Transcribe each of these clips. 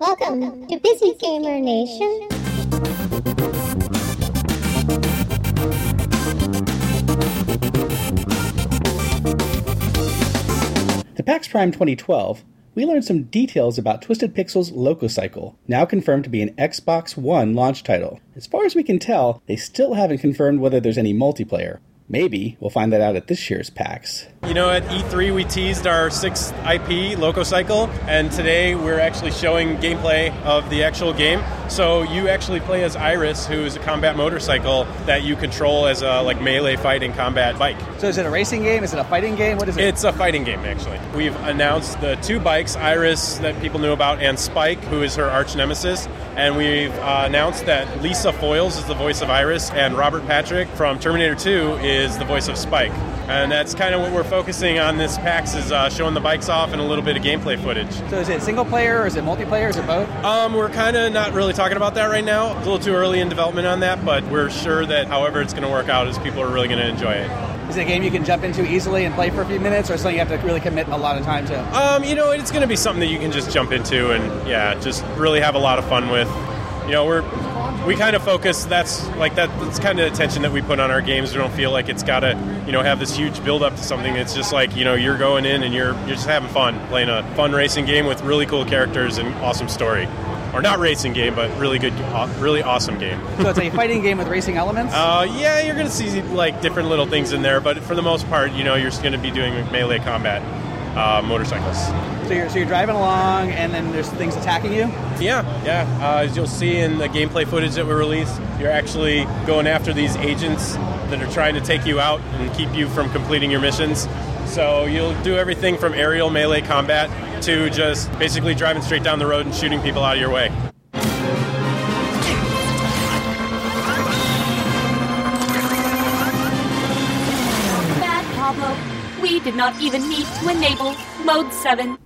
Welcome to Busy Gamer Nation. At PAX Prime 2012, we learned some details about Twisted Pixel's Lococycle, now confirmed to be an Xbox One launch title. As far as we can tell, they still haven't confirmed whether there's any multiplayer. Maybe we'll find that out at this year's PAX. You know, at E3 we teased our sixth IP, Lococycle, and today we're actually showing gameplay of the actual game. So you actually play as Iris, who is a combat motorcycle that you control as a like melee fighting combat bike. So is it a racing game? Is it a fighting game? What is it? It's a fighting game, actually. We've announced the two bikes, Iris, that people knew about, and Spike, who is her arch nemesis. And we've uh, announced that Lisa Foiles is the voice of Iris, and Robert Patrick from Terminator 2 is the voice of Spike. And that's kind of what we're focusing on this PAX is uh, showing the bikes off and a little bit of gameplay footage. so is it single player or is it multiplayer? Is it both? Um, we're kind of not really talking about that right now. It's a little too early in development on that, but we're sure that however it's going to work out is people are really going to enjoy it. Is it a game you can jump into easily and play for a few minutes, or something you have to really commit a lot of time to? Um, you know, it's going to be something that you can just jump into and yeah, just really have a lot of fun with. You know, we're we kind of focus. That's like that. That's kind of the attention that we put on our games. We don't feel like it's got to you know have this huge build up to something. It's just like you know you're going in and you're you're just having fun playing a fun racing game with really cool characters and awesome story. Or not racing game, but really good, really awesome game. So it's a fighting game with racing elements. Uh, yeah, you're gonna see like different little things in there, but for the most part, you know, you're just gonna be doing melee combat uh, motorcycles. So you're so you're driving along, and then there's things attacking you. Yeah, yeah. Uh, as you'll see in the gameplay footage that we released, you're actually going after these agents that are trying to take you out and keep you from completing your missions. So you'll do everything from aerial melee combat to just basically driving straight down the road and shooting people out of your way. Did not even need to enable Mode 7.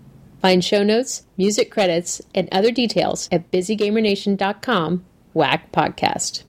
Find show notes, music credits, and other details at busygamernation.com whack podcast.